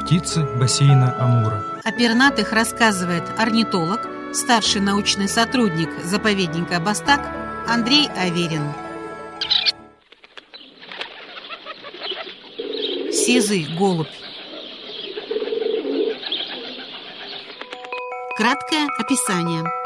Птицы бассейна Амура. О пернатых рассказывает орнитолог, старший научный сотрудник заповедника Бастак Андрей Аверин. Сизый голубь. Краткое описание.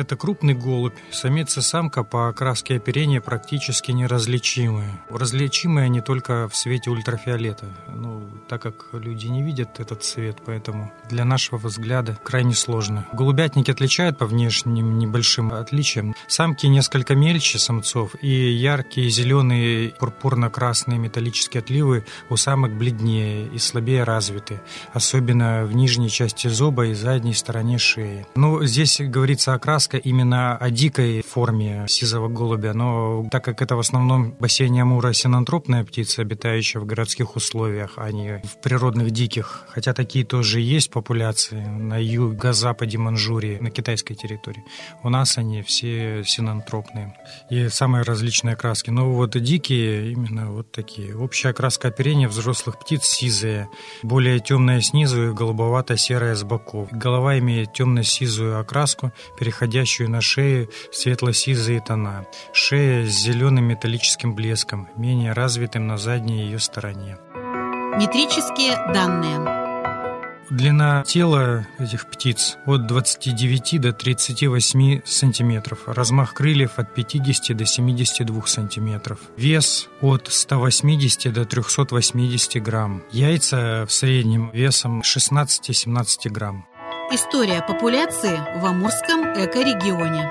Это крупный голубь. Самец и самка по окраске оперения практически неразличимые. Различимые они только в свете ультрафиолета. Ну, так как люди не видят этот цвет, поэтому для нашего взгляда крайне сложно. Голубятники отличают по внешним небольшим отличиям. Самки несколько мельче самцов, и яркие зеленые пурпурно-красные металлические отливы у самок бледнее и слабее развиты, особенно в нижней части зуба и задней стороне шеи. Ну, здесь говорится о краске сказка именно о дикой форме сизого голубя, но так как это в основном бассейне Амура синантропная птица, обитающая в городских условиях, а не в природных диких, хотя такие тоже есть популяции на юго-западе Манчжурии, на китайской территории. У нас они все синантропные и самые различные краски. Но вот дикие именно вот такие. Общая краска оперения взрослых птиц сизая, более темная снизу и голубовато-серая с боков. Голова имеет темно-сизую окраску, переходя переходящую на шее светло-сизые тона. Шея с зеленым металлическим блеском, менее развитым на задней ее стороне. Метрические данные. Длина тела этих птиц от 29 до 38 сантиметров. Размах крыльев от 50 до 72 сантиметров. Вес от 180 до 380 грамм. Яйца в среднем весом 16-17 грамм. История популяции в Амурском экорегионе.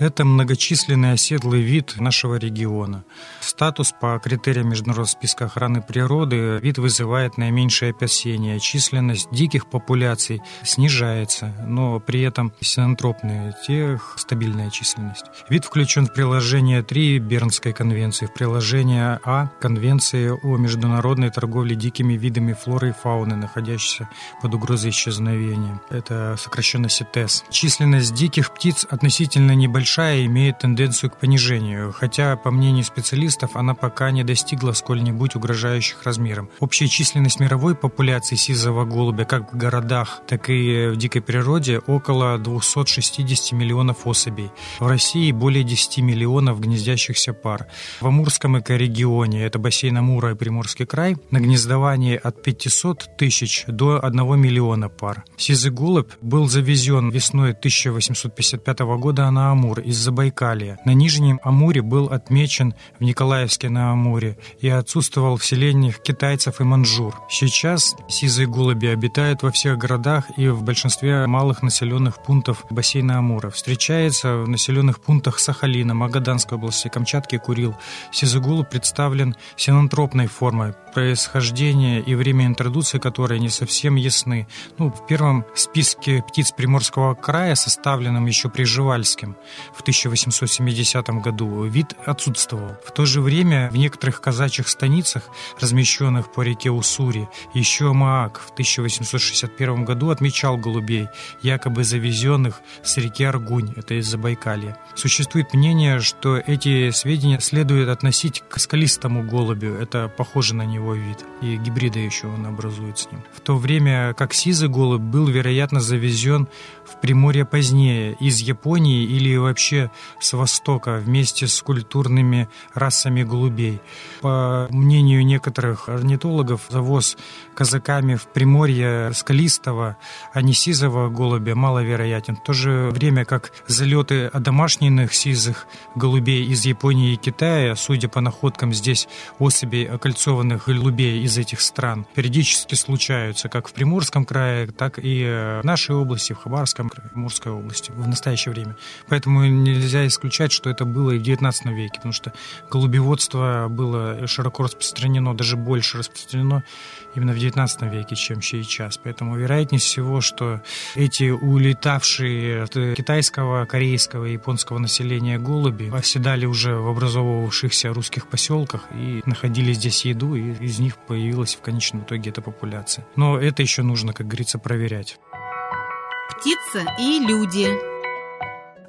Это многочисленный оседлый вид нашего региона. Статус по критериям Международного списка охраны природы вид вызывает наименьшее опасение. Численность диких популяций снижается, но при этом синантропные, тех стабильная численность. Вид включен в приложение 3 Бернской конвенции, в приложение А Конвенции о международной торговле дикими видами флоры и фауны, находящихся под угрозой исчезновения. Это сокращенно СИТЕС. Численность диких птиц относительно небольшая большая имеет тенденцию к понижению, хотя, по мнению специалистов, она пока не достигла сколь-нибудь угрожающих размеров. Общая численность мировой популяции сизого голубя как в городах, так и в дикой природе около 260 миллионов особей. В России более 10 миллионов гнездящихся пар. В Амурском экорегионе, это бассейн Амура и Приморский край, на гнездовании от 500 тысяч до 1 миллиона пар. Сизый голубь был завезен весной 1855 года на Амур из Забайкалья. На Нижнем Амуре был отмечен в Николаевске на Амуре и отсутствовал в селениях китайцев и манжур. Сейчас сизые голуби обитают во всех городах и в большинстве малых населенных пунктов бассейна Амура. Встречается в населенных пунктах Сахалина, Магаданской области, Камчатки, Курил. Сизый голубь представлен синантропной формой, происхождение и время интродукции которой не совсем ясны. Ну, в первом списке птиц Приморского края, составленном еще Приживальским, в 1870 году вид отсутствовал. В то же время в некоторых казачьих станицах, размещенных по реке Уссури, еще Маак в 1861 году отмечал голубей, якобы завезенных с реки Аргунь, это из Забайкалья. Существует мнение, что эти сведения следует относить к скалистому голубю, это похоже на него вид, и гибрида еще он образует с ним. В то время как сизый голубь был, вероятно, завезен в Приморье позднее, из Японии или вообще с Востока, вместе с культурными расами голубей. По мнению некоторых орнитологов, завоз казаками в Приморье скалистого, а не сизого голубя маловероятен. В то же время как залеты одомашненных сизых голубей из Японии и Китая, судя по находкам здесь особей окольцованных голубей из этих стран, периодически случаются как в Приморском крае, так и в нашей области, в Хабаровском крае, в Мурской области в настоящее время. Поэтому нельзя исключать, что это было и в XIX веке, потому что голубеводство было широко распространено, даже больше распространено именно в XIX веке, чем сейчас. Поэтому вероятнее всего, что эти улетавшие от китайского, корейского и японского населения голуби оседали уже в образовывавшихся русских поселках и находили здесь еду, и из них появилась в конечном итоге эта популяция. Но это еще нужно, как говорится, проверять. Птица и люди.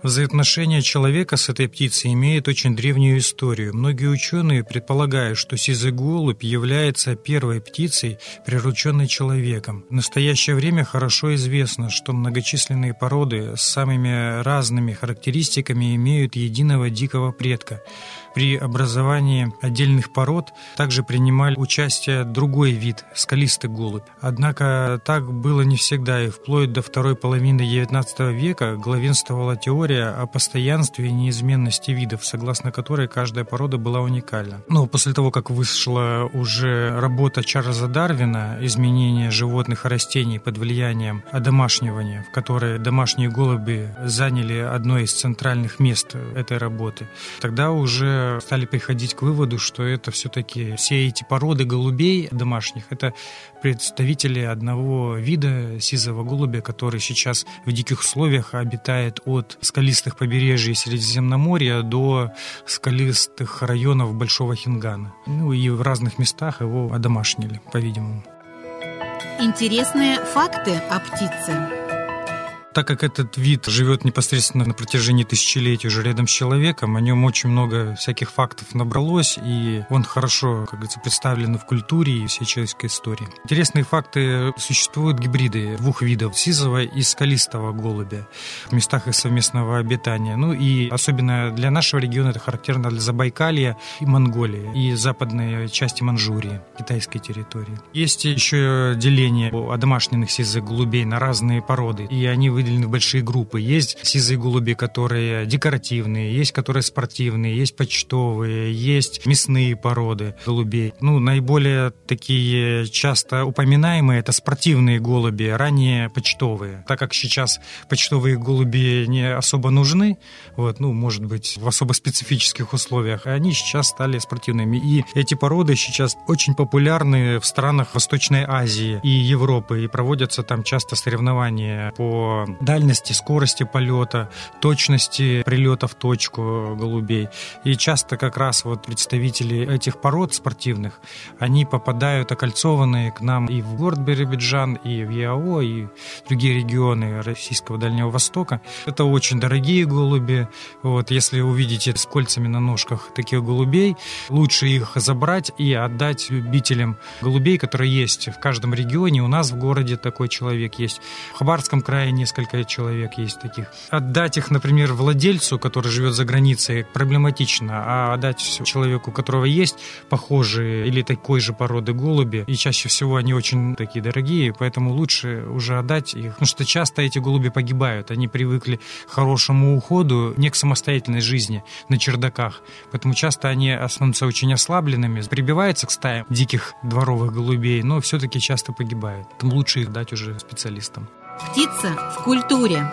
Взаимоотношения человека с этой птицей имеют очень древнюю историю. Многие ученые предполагают, что сизый голубь является первой птицей, прирученной человеком. В настоящее время хорошо известно, что многочисленные породы с самыми разными характеристиками имеют единого дикого предка. При образовании отдельных пород также принимали участие другой вид – скалистый голубь. Однако так было не всегда, и вплоть до второй половины XIX века главенствовала теория о постоянстве и неизменности видов, согласно которой каждая порода была уникальна. Но после того, как вышла уже работа Чарльза Дарвина «Изменение животных и растений под влиянием одомашнивания», в которой домашние голуби заняли одно из центральных мест этой работы, тогда уже стали приходить к выводу, что это все-таки все эти породы голубей домашних, это представители одного вида сизого голубя, который сейчас в диких условиях обитает от скалистых побережий Средиземноморья до скалистых районов Большого Хингана. Ну и в разных местах его одомашнили, по-видимому. Интересные факты о птице. Так как этот вид живет непосредственно на протяжении тысячелетий уже рядом с человеком, о нем очень много всяких фактов набралось, и он хорошо, как говорится, представлен в культуре и всей человеческой истории. Интересные факты. Существуют гибриды двух видов – сизого и скалистого голубя в местах их совместного обитания. Ну и особенно для нашего региона это характерно для Забайкалья и Монголии, и западной части Манчжурии, китайской территории. Есть еще деление одомашненных сизых голубей на разные породы, и они вы выделены в большие группы. Есть сизые голуби, которые декоративные, есть которые спортивные, есть почтовые, есть мясные породы голубей. Ну, наиболее такие часто упоминаемые это спортивные голуби, ранее почтовые. Так как сейчас почтовые голуби не особо нужны, вот, ну, может быть, в особо специфических условиях, они сейчас стали спортивными. И эти породы сейчас очень популярны в странах Восточной Азии и Европы, и проводятся там часто соревнования по дальности, скорости полета, точности прилета в точку голубей. И часто как раз вот представители этих пород спортивных, они попадают окольцованные к нам и в город Биробиджан, и в ЯО, и другие регионы Российского Дальнего Востока. Это очень дорогие голуби. Вот, если увидите с кольцами на ножках таких голубей, лучше их забрать и отдать любителям голубей, которые есть в каждом регионе. У нас в городе такой человек есть. В Хабарском крае несколько несколько человек есть таких. Отдать их, например, владельцу, который живет за границей, проблематично, а отдать человеку, у которого есть похожие или такой же породы голуби, и чаще всего они очень такие дорогие, поэтому лучше уже отдать их, потому что часто эти голуби погибают, они привыкли к хорошему уходу, не к самостоятельной жизни на чердаках, поэтому часто они становятся очень ослабленными, прибиваются к стаям диких дворовых голубей, но все-таки часто погибают. Там лучше их дать уже специалистам. Птица в культуре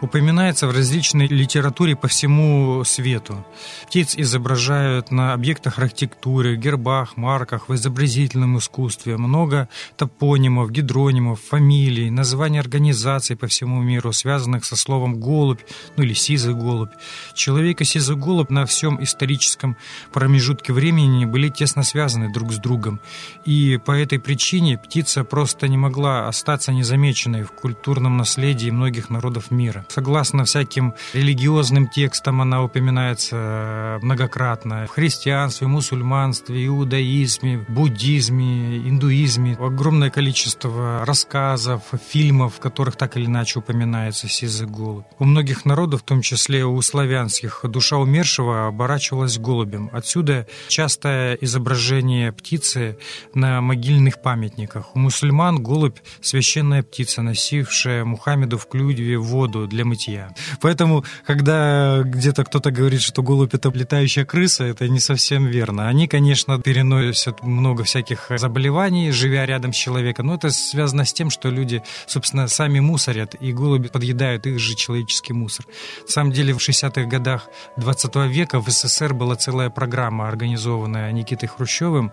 упоминается в различной литературе по всему свету. Птиц изображают на объектах архитектуры, гербах, марках, в изобразительном искусстве. Много топонимов, гидронимов, фамилий, названий организаций по всему миру, связанных со словом «голубь», ну или «сизый голубь». Человек и сизый голубь на всем историческом промежутке времени были тесно связаны друг с другом. И по этой причине птица просто не могла остаться незамеченной в культурном наследии многих народов мира. Согласно всяким религиозным текстам она упоминается э, многократно. В христианстве, мусульманстве, иудаизме, буддизме, индуизме. Огромное количество рассказов, фильмов, в которых так или иначе упоминается сизый голубь. У многих народов, в том числе у славянских, душа умершего оборачивалась голубем. Отсюда частое изображение птицы на могильных памятниках. У мусульман голубь – священная птица, носившая Мухаммеду в клюве воду для для мытья. Поэтому, когда где-то кто-то говорит, что голубь это летающая крыса, это не совсем верно. Они, конечно, переносят много всяких заболеваний, живя рядом с человеком, но это связано с тем, что люди, собственно, сами мусорят, и голуби подъедают их же человеческий мусор. На самом деле, в 60-х годах 20 века в СССР была целая программа, организованная Никитой Хрущевым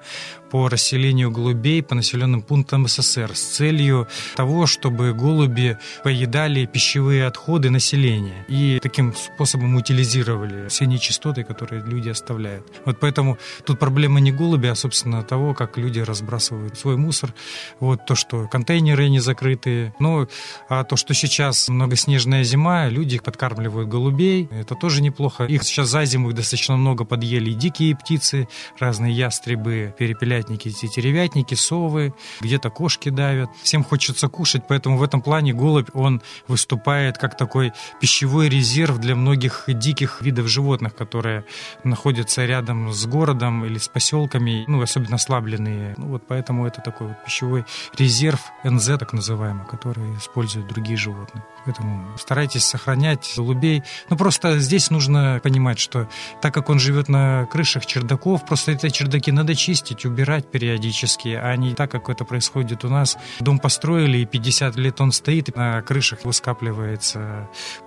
по расселению голубей по населенным пунктам СССР с целью того, чтобы голуби поедали пищевые отходы заводы населения. И таким способом утилизировали все нечистоты, которые люди оставляют. Вот поэтому тут проблема не голуби, а, собственно, того, как люди разбрасывают свой мусор. Вот то, что контейнеры не закрытые. Ну, а то, что сейчас многоснежная зима, люди их подкармливают голубей. Это тоже неплохо. Их сейчас за зиму достаточно много подъели дикие птицы, разные ястребы, перепелятники, тетеревятники, совы, где-то кошки давят. Всем хочется кушать, поэтому в этом плане голубь, он выступает как такой пищевой резерв для многих диких видов животных, которые находятся рядом с городом или с поселками, ну, особенно ослабленные. Ну, вот поэтому это такой вот пищевой резерв НЗ, так называемый, который используют другие животные. Поэтому старайтесь сохранять голубей. Ну, просто здесь нужно понимать, что так как он живет на крышах чердаков, просто эти чердаки надо чистить, убирать периодически, а не так, как это происходит у нас. Дом построили, и 50 лет он стоит, на крышах выскапливается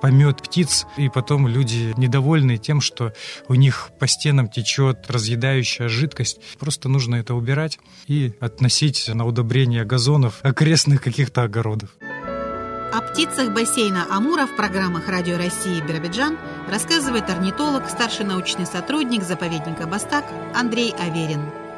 помет птиц, и потом люди недовольны тем, что у них по стенам течет разъедающая жидкость. Просто нужно это убирать и относить на удобрение газонов окрестных каких-то огородов. О птицах бассейна Амура в программах Радио России Биробиджан рассказывает орнитолог, старший научный сотрудник заповедника Бастак Андрей Аверин.